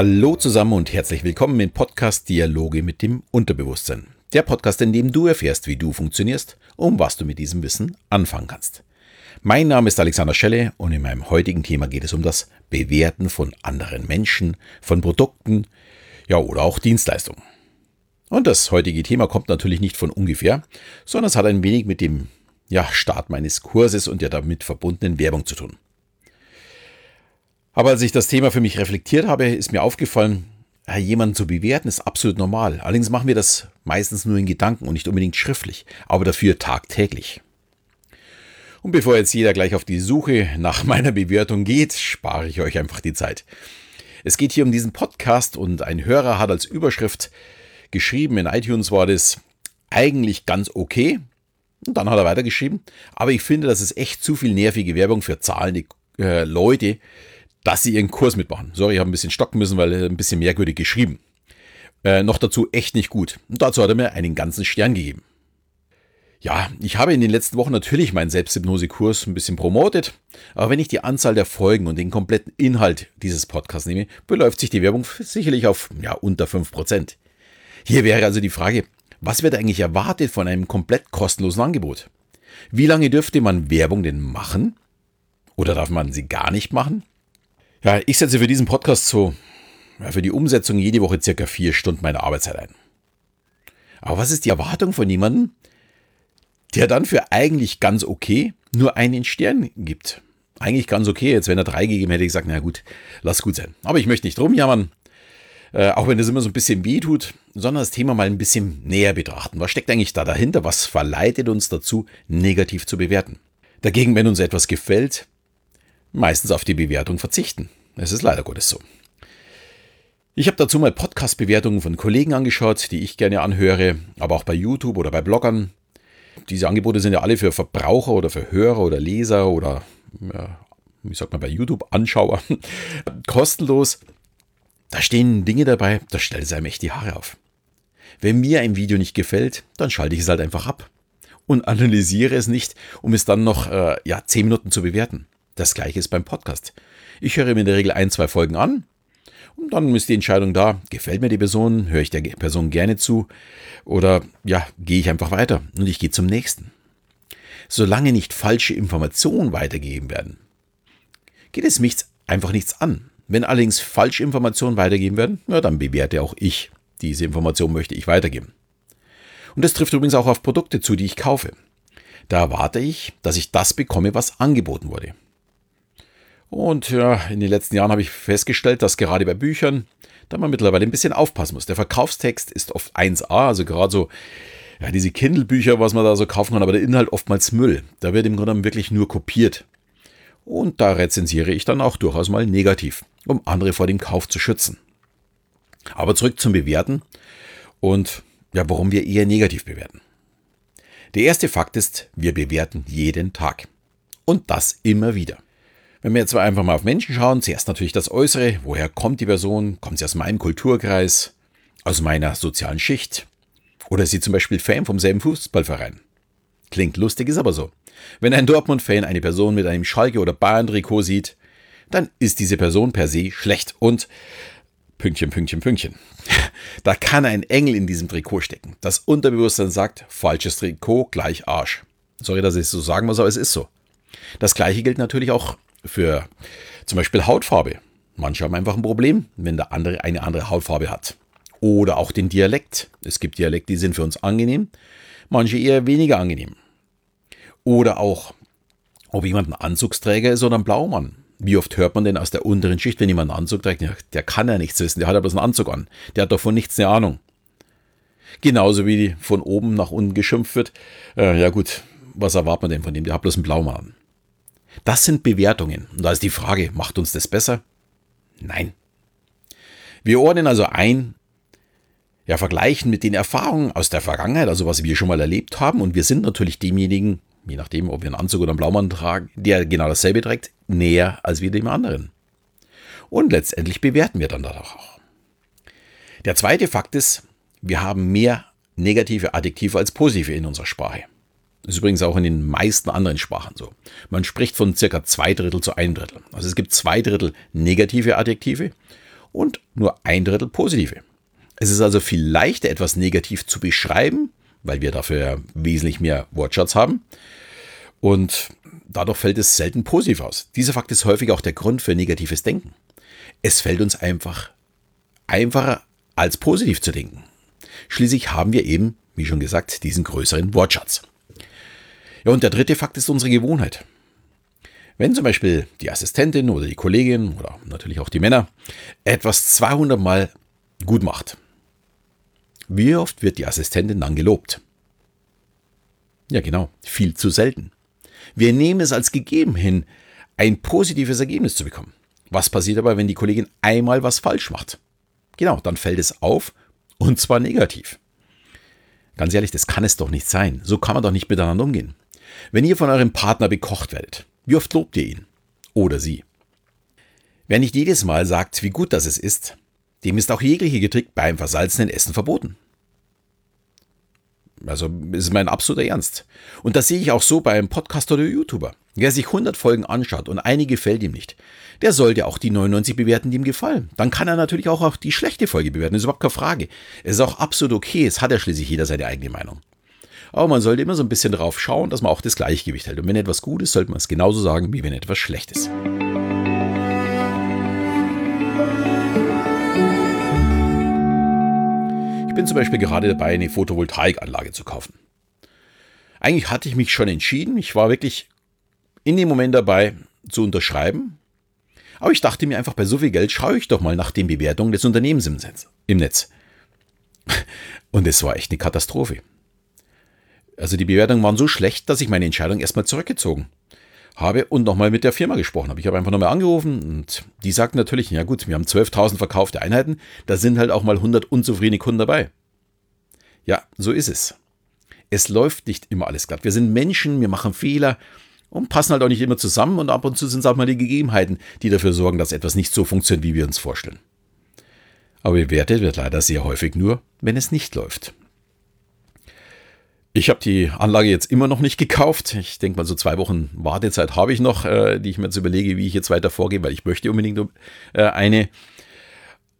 Hallo zusammen und herzlich willkommen im Podcast Dialoge mit dem Unterbewusstsein. Der Podcast, in dem du erfährst, wie du funktionierst und was du mit diesem Wissen anfangen kannst. Mein Name ist Alexander Schelle und in meinem heutigen Thema geht es um das Bewerten von anderen Menschen, von Produkten, ja oder auch Dienstleistungen. Und das heutige Thema kommt natürlich nicht von ungefähr, sondern es hat ein wenig mit dem ja, Start meines Kurses und der damit verbundenen Werbung zu tun. Aber als ich das Thema für mich reflektiert habe, ist mir aufgefallen, jemanden zu bewerten ist absolut normal. Allerdings machen wir das meistens nur in Gedanken und nicht unbedingt schriftlich, aber dafür tagtäglich. Und bevor jetzt jeder gleich auf die Suche nach meiner Bewertung geht, spare ich euch einfach die Zeit. Es geht hier um diesen Podcast und ein Hörer hat als Überschrift geschrieben, in iTunes war das eigentlich ganz okay. Und dann hat er weitergeschrieben, aber ich finde, das ist echt zu viel nervige Werbung für zahlende äh, Leute, dass sie ihren Kurs mitmachen. Sorry, ich habe ein bisschen stocken müssen, weil er ein bisschen merkwürdig geschrieben. Äh, noch dazu echt nicht gut. Und dazu hat er mir einen ganzen Stern gegeben. Ja, ich habe in den letzten Wochen natürlich meinen Selbsthypnosekurs ein bisschen promotet, aber wenn ich die Anzahl der Folgen und den kompletten Inhalt dieses Podcasts nehme, beläuft sich die Werbung sicherlich auf ja, unter 5%. Hier wäre also die Frage, was wird eigentlich erwartet von einem komplett kostenlosen Angebot? Wie lange dürfte man Werbung denn machen? Oder darf man sie gar nicht machen? Ja, ich setze für diesen Podcast so, ja, für die Umsetzung jede Woche circa vier Stunden meiner Arbeitszeit ein. Aber was ist die Erwartung von jemandem, der dann für eigentlich ganz okay nur einen Stern gibt? Eigentlich ganz okay. Jetzt, wenn er drei gegeben hätte, ich gesagt, na gut, lass gut sein. Aber ich möchte nicht rumjammern, äh, auch wenn das immer so ein bisschen weh tut, sondern das Thema mal ein bisschen näher betrachten. Was steckt eigentlich da dahinter? Was verleitet uns dazu, negativ zu bewerten? Dagegen, wenn uns etwas gefällt, meistens auf die Bewertung verzichten. Es ist leider Gottes so. Ich habe dazu mal Podcast-Bewertungen von Kollegen angeschaut, die ich gerne anhöre, aber auch bei YouTube oder bei Bloggern. Diese Angebote sind ja alle für Verbraucher oder für Hörer oder Leser oder, ja, wie sagt man bei YouTube, Anschauer. Kostenlos. Da stehen Dinge dabei, da stellt es einem echt die Haare auf. Wenn mir ein Video nicht gefällt, dann schalte ich es halt einfach ab und analysiere es nicht, um es dann noch äh, ja, 10 Minuten zu bewerten. Das gleiche ist beim Podcast. Ich höre mir in der Regel ein, zwei Folgen an und dann ist die Entscheidung da, gefällt mir die Person, höre ich der Person gerne zu oder ja, gehe ich einfach weiter und ich gehe zum nächsten. Solange nicht falsche Informationen weitergegeben werden, geht es mich einfach nichts an. Wenn allerdings falsche Informationen weitergegeben werden, ja, dann bewerte auch ich. Diese Information möchte ich weitergeben. Und das trifft übrigens auch auf Produkte zu, die ich kaufe. Da erwarte ich, dass ich das bekomme, was angeboten wurde. Und ja, in den letzten Jahren habe ich festgestellt, dass gerade bei Büchern da man mittlerweile ein bisschen aufpassen muss. Der Verkaufstext ist oft 1a, also gerade so ja, diese Kindle-Bücher, was man da so kaufen kann, aber der Inhalt oftmals Müll. Da wird im Grunde genommen wirklich nur kopiert. Und da rezensiere ich dann auch durchaus mal negativ, um andere vor dem Kauf zu schützen. Aber zurück zum Bewerten und ja, warum wir eher negativ bewerten. Der erste Fakt ist, wir bewerten jeden Tag. Und das immer wieder. Wenn wir jetzt einfach mal auf Menschen schauen, zuerst natürlich das Äußere. Woher kommt die Person? Kommt sie aus meinem Kulturkreis? Aus meiner sozialen Schicht? Oder ist sie zum Beispiel Fan vom selben Fußballverein? Klingt lustig, ist aber so. Wenn ein Dortmund-Fan eine Person mit einem Schalke- oder Bayern-Trikot sieht, dann ist diese Person per se schlecht und Pünktchen, Pünktchen, Pünktchen. Da kann ein Engel in diesem Trikot stecken. Das Unterbewusstsein sagt, falsches Trikot gleich Arsch. Sorry, dass ich es so sagen muss, aber es ist so. Das gleiche gilt natürlich auch für zum Beispiel Hautfarbe. Manche haben einfach ein Problem, wenn der andere eine andere Hautfarbe hat. Oder auch den Dialekt. Es gibt Dialekte, die sind für uns angenehm, manche eher weniger angenehm. Oder auch, ob jemand ein Anzugsträger ist oder ein Blaumann. Wie oft hört man denn aus der unteren Schicht, wenn jemand einen Anzug trägt, der kann ja nichts wissen, der hat ja bloß einen Anzug an. Der hat doch von nichts eine Ahnung. Genauso wie von oben nach unten geschimpft wird. Äh, ja gut, was erwartet man denn von dem? Der hat bloß einen Blaumann an. Das sind Bewertungen. Und da ist die Frage, macht uns das besser? Nein. Wir ordnen also ein, ja, vergleichen mit den Erfahrungen aus der Vergangenheit, also was wir schon mal erlebt haben. Und wir sind natürlich demjenigen, je nachdem, ob wir einen Anzug oder einen Blaumann tragen, der genau dasselbe trägt, näher als wir dem anderen. Und letztendlich bewerten wir dann dadurch auch. Der zweite Fakt ist, wir haben mehr negative Adjektive als positive in unserer Sprache. Das ist übrigens auch in den meisten anderen Sprachen so. Man spricht von circa zwei Drittel zu ein Drittel. Also es gibt zwei Drittel negative Adjektive und nur ein Drittel positive. Es ist also viel leichter, etwas negativ zu beschreiben, weil wir dafür wesentlich mehr Wortschatz haben. Und dadurch fällt es selten positiv aus. Dieser Fakt ist häufig auch der Grund für negatives Denken. Es fällt uns einfach einfacher, als positiv zu denken. Schließlich haben wir eben, wie schon gesagt, diesen größeren Wortschatz. Ja, und der dritte Fakt ist unsere Gewohnheit. Wenn zum Beispiel die Assistentin oder die Kollegin oder natürlich auch die Männer etwas 200 Mal gut macht, wie oft wird die Assistentin dann gelobt? Ja, genau, viel zu selten. Wir nehmen es als gegeben hin, ein positives Ergebnis zu bekommen. Was passiert aber, wenn die Kollegin einmal was falsch macht? Genau, dann fällt es auf und zwar negativ. Ganz ehrlich, das kann es doch nicht sein. So kann man doch nicht miteinander umgehen. Wenn ihr von eurem Partner bekocht werdet, wie oft lobt ihr ihn? Oder sie? Wer nicht jedes Mal sagt, wie gut das es ist, dem ist auch jegliche Getrick beim versalzenen Essen verboten. Also ist mein absoluter Ernst. Und das sehe ich auch so beim Podcaster oder YouTuber. Wer sich 100 Folgen anschaut und eine gefällt ihm nicht, der sollte auch die 99 bewerten, die ihm gefallen. Dann kann er natürlich auch, auch die schlechte Folge bewerten. Ist überhaupt keine Frage. Es ist auch absolut okay. Es hat ja schließlich jeder seine eigene Meinung. Aber man sollte immer so ein bisschen darauf schauen, dass man auch das Gleichgewicht hält. Und wenn etwas gut ist, sollte man es genauso sagen, wie wenn etwas schlecht ist. Ich bin zum Beispiel gerade dabei, eine Photovoltaikanlage zu kaufen. Eigentlich hatte ich mich schon entschieden. Ich war wirklich in dem Moment dabei zu unterschreiben. Aber ich dachte mir einfach, bei so viel Geld schaue ich doch mal nach den Bewertungen des Unternehmens im Netz. Und es war echt eine Katastrophe. Also die Bewertungen waren so schlecht, dass ich meine Entscheidung erstmal zurückgezogen habe und nochmal mit der Firma gesprochen habe. Ich habe einfach nochmal angerufen und die sagten natürlich, ja gut, wir haben 12.000 verkaufte Einheiten, da sind halt auch mal 100 unzufriedene Kunden dabei. Ja, so ist es. Es läuft nicht immer alles glatt. Wir sind Menschen, wir machen Fehler und passen halt auch nicht immer zusammen und ab und zu sind es auch mal die Gegebenheiten, die dafür sorgen, dass etwas nicht so funktioniert, wie wir uns vorstellen. Aber bewertet wird leider sehr häufig nur, wenn es nicht läuft. Ich habe die Anlage jetzt immer noch nicht gekauft. Ich denke mal, so zwei Wochen Wartezeit habe ich noch, äh, die ich mir jetzt überlege, wie ich jetzt weiter vorgehe, weil ich möchte unbedingt äh, eine.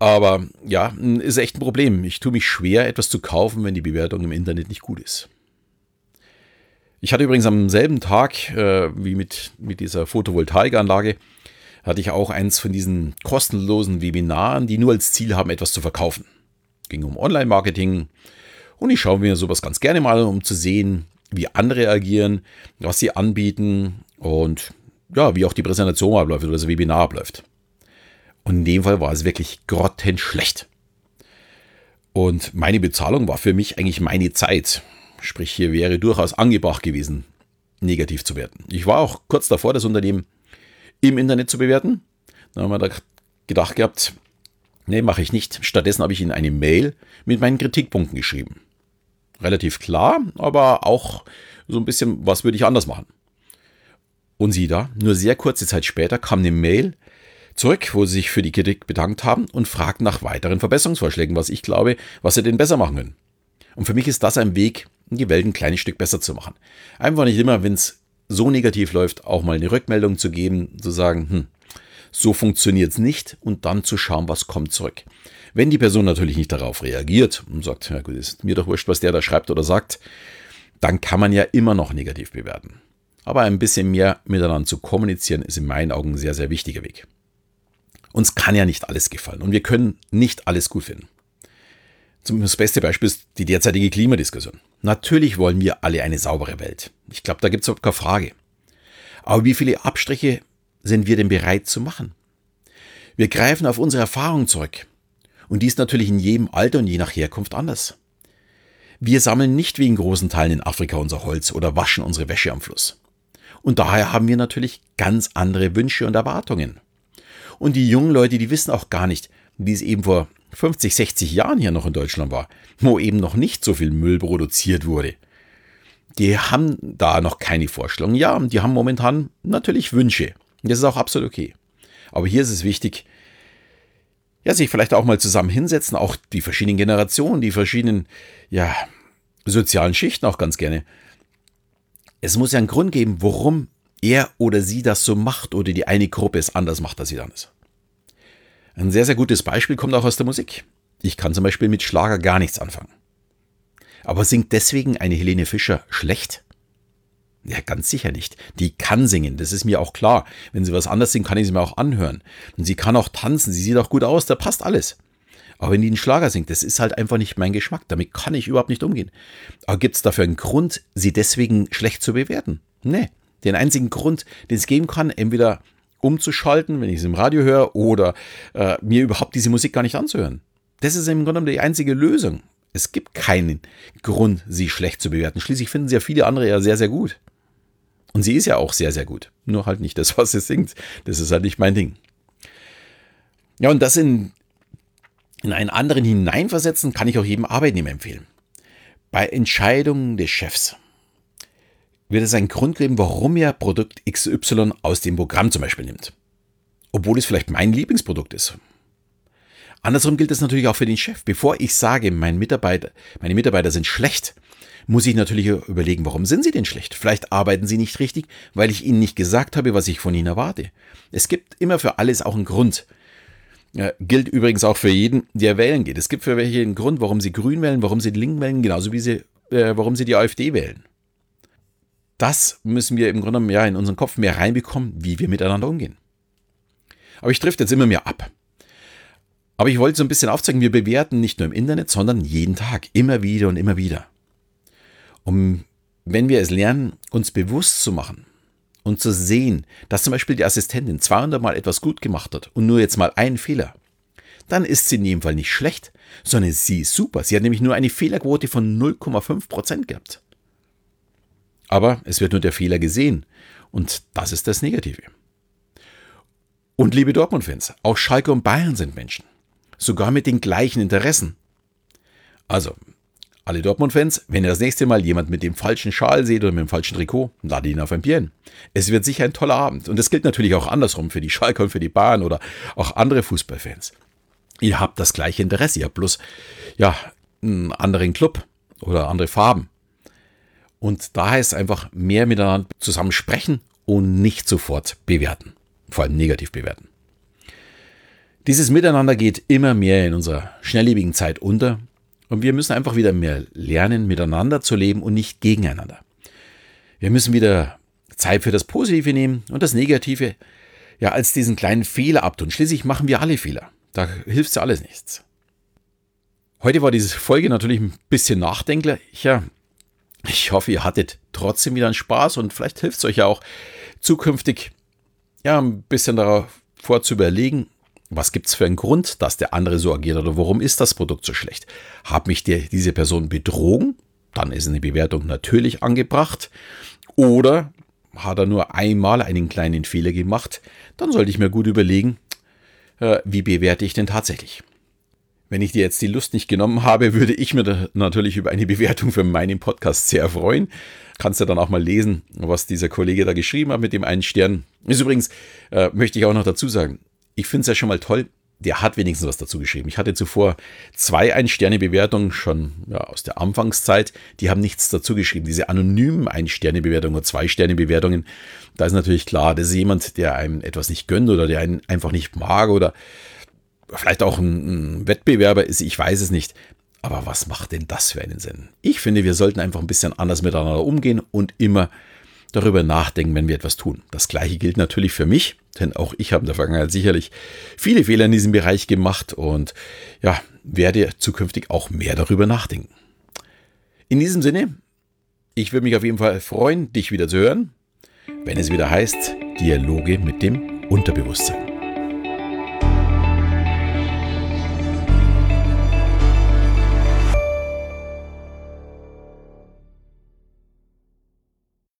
Aber ja, ist echt ein Problem. Ich tue mich schwer, etwas zu kaufen, wenn die Bewertung im Internet nicht gut ist. Ich hatte übrigens am selben Tag äh, wie mit, mit dieser Photovoltaikanlage, hatte ich auch eins von diesen kostenlosen Webinaren, die nur als Ziel haben, etwas zu verkaufen. Ging um Online-Marketing, und ich schaue mir sowas ganz gerne mal, um zu sehen, wie andere agieren, was sie anbieten und ja, wie auch die Präsentation abläuft oder das Webinar abläuft. Und in dem Fall war es wirklich grottenschlecht. Und meine Bezahlung war für mich eigentlich meine Zeit. Sprich, hier wäre durchaus angebracht gewesen, negativ zu werten. Ich war auch kurz davor, das Unternehmen im Internet zu bewerten. Da haben wir da gedacht gehabt, nee, mache ich nicht. Stattdessen habe ich Ihnen eine Mail mit meinen Kritikpunkten geschrieben relativ klar, aber auch so ein bisschen, was würde ich anders machen. Und sie da, nur sehr kurze Zeit später kam eine Mail zurück, wo sie sich für die Kritik bedankt haben und fragten nach weiteren Verbesserungsvorschlägen, was ich glaube, was sie denn besser machen können. Und für mich ist das ein Weg, die Welt ein kleines Stück besser zu machen. Einfach nicht immer, wenn es so negativ läuft, auch mal eine Rückmeldung zu geben, zu sagen, hm, so funktioniert es nicht und dann zu schauen, was kommt zurück. Wenn die Person natürlich nicht darauf reagiert und sagt, ja gut, ist mir doch wurscht, was der da schreibt oder sagt, dann kann man ja immer noch negativ bewerten. Aber ein bisschen mehr miteinander zu kommunizieren ist in meinen Augen ein sehr, sehr wichtiger Weg. Uns kann ja nicht alles gefallen und wir können nicht alles gut finden. Das beste Beispiel ist die derzeitige Klimadiskussion. Natürlich wollen wir alle eine saubere Welt. Ich glaube, da gibt es überhaupt keine Frage. Aber wie viele Abstriche sind wir denn bereit zu machen? Wir greifen auf unsere Erfahrung zurück. Und dies natürlich in jedem Alter und je nach Herkunft anders. Wir sammeln nicht wie in großen Teilen in Afrika unser Holz oder waschen unsere Wäsche am Fluss. Und daher haben wir natürlich ganz andere Wünsche und Erwartungen. Und die jungen Leute, die wissen auch gar nicht, wie es eben vor 50, 60 Jahren hier noch in Deutschland war, wo eben noch nicht so viel Müll produziert wurde. Die haben da noch keine Vorstellung. Ja, die haben momentan natürlich Wünsche. Das ist auch absolut okay. Aber hier ist es wichtig, ja, sich vielleicht auch mal zusammen hinsetzen, auch die verschiedenen Generationen, die verschiedenen, ja, sozialen Schichten auch ganz gerne. Es muss ja einen Grund geben, warum er oder sie das so macht oder die eine Gruppe es anders macht als die andere. Ein sehr, sehr gutes Beispiel kommt auch aus der Musik. Ich kann zum Beispiel mit Schlager gar nichts anfangen. Aber singt deswegen eine Helene Fischer schlecht? Ja, ganz sicher nicht. Die kann singen, das ist mir auch klar. Wenn sie was anderes singt, kann ich sie mir auch anhören. Und sie kann auch tanzen, sie sieht auch gut aus, da passt alles. Aber wenn die einen Schlager singt, das ist halt einfach nicht mein Geschmack. Damit kann ich überhaupt nicht umgehen. Aber gibt es dafür einen Grund, sie deswegen schlecht zu bewerten? Nee. Den einzigen Grund, den es geben kann, entweder umzuschalten, wenn ich es im Radio höre, oder äh, mir überhaupt diese Musik gar nicht anzuhören. Das ist im Grunde die einzige Lösung. Es gibt keinen Grund, sie schlecht zu bewerten. Schließlich finden sie ja viele andere ja sehr, sehr gut. Und sie ist ja auch sehr, sehr gut. Nur halt nicht das, was sie singt. Das ist halt nicht mein Ding. Ja, und das in, in einen anderen hineinversetzen, kann ich auch jedem Arbeitnehmer empfehlen. Bei Entscheidungen des Chefs wird es einen Grund geben, warum er Produkt XY aus dem Programm zum Beispiel nimmt. Obwohl es vielleicht mein Lieblingsprodukt ist. Andersrum gilt es natürlich auch für den Chef. Bevor ich sage, mein Mitarbeiter, meine Mitarbeiter sind schlecht, muss ich natürlich überlegen, warum sind sie denn schlecht? Vielleicht arbeiten sie nicht richtig, weil ich ihnen nicht gesagt habe, was ich von ihnen erwarte. Es gibt immer für alles auch einen Grund. Ja, gilt übrigens auch für jeden, der wählen geht. Es gibt für welche einen Grund, warum sie grün wählen, warum sie linken wählen, genauso wie sie, äh, warum sie die AfD wählen. Das müssen wir im Grunde ja in unseren Kopf mehr reinbekommen, wie wir miteinander umgehen. Aber ich trifft jetzt immer mehr ab. Aber ich wollte so ein bisschen aufzeigen, wir bewerten nicht nur im Internet, sondern jeden Tag, immer wieder und immer wieder um, wenn wir es lernen, uns bewusst zu machen und zu sehen, dass zum Beispiel die Assistentin 200 Mal etwas gut gemacht hat und nur jetzt mal einen Fehler, dann ist sie in jedem Fall nicht schlecht, sondern sie ist super. Sie hat nämlich nur eine Fehlerquote von 0,5% gehabt. Aber es wird nur der Fehler gesehen und das ist das Negative. Und liebe Dortmund-Fans, auch Schalke und Bayern sind Menschen, sogar mit den gleichen Interessen. Also, alle Dortmund-Fans, wenn ihr das nächste Mal jemand mit dem falschen Schal seht oder mit dem falschen Trikot, ladet ihn auf ein Bier Es wird sicher ein toller Abend. Und das gilt natürlich auch andersrum für die Schalke und für die Bahn oder auch andere Fußballfans. Ihr habt das gleiche Interesse, ihr habt bloß, ja, einen anderen Club oder andere Farben. Und da heißt es einfach mehr miteinander zusammen sprechen und nicht sofort bewerten. Vor allem negativ bewerten. Dieses Miteinander geht immer mehr in unserer schnelllebigen Zeit unter und wir müssen einfach wieder mehr lernen, miteinander zu leben und nicht gegeneinander. Wir müssen wieder Zeit für das Positive nehmen und das Negative ja als diesen kleinen Fehler abtun. Schließlich machen wir alle Fehler. Da hilft ja alles nichts. Heute war diese Folge natürlich ein bisschen nachdenklicher. Ich hoffe, ihr hattet trotzdem wieder einen Spaß und vielleicht hilft es euch ja auch zukünftig ja ein bisschen darauf vorzuüberlegen, was gibt es für einen Grund, dass der andere so agiert oder warum ist das Produkt so schlecht? Hat mich der, diese Person betrogen? Dann ist eine Bewertung natürlich angebracht. Oder hat er nur einmal einen kleinen Fehler gemacht? Dann sollte ich mir gut überlegen, äh, wie bewerte ich denn tatsächlich? Wenn ich dir jetzt die Lust nicht genommen habe, würde ich mir natürlich über eine Bewertung für meinen Podcast sehr freuen. Kannst du dann auch mal lesen, was dieser Kollege da geschrieben hat mit dem einen Stern. Ist übrigens, äh, möchte ich auch noch dazu sagen, ich finde es ja schon mal toll, der hat wenigstens was dazu geschrieben. Ich hatte zuvor zwei Ein-Sterne-Bewertungen schon ja, aus der Anfangszeit, die haben nichts dazu geschrieben. Diese anonymen Ein-Sterne-Bewertungen oder Zwei-Sterne-Bewertungen, da ist natürlich klar, das ist jemand, der einem etwas nicht gönnt oder der einen einfach nicht mag oder vielleicht auch ein, ein Wettbewerber ist, ich weiß es nicht. Aber was macht denn das für einen Sinn? Ich finde, wir sollten einfach ein bisschen anders miteinander umgehen und immer darüber nachdenken, wenn wir etwas tun. Das gleiche gilt natürlich für mich, denn auch ich habe in der Vergangenheit sicherlich viele Fehler in diesem Bereich gemacht und ja, werde zukünftig auch mehr darüber nachdenken. In diesem Sinne, ich würde mich auf jeden Fall freuen, dich wieder zu hören, wenn es wieder heißt Dialoge mit dem Unterbewusstsein.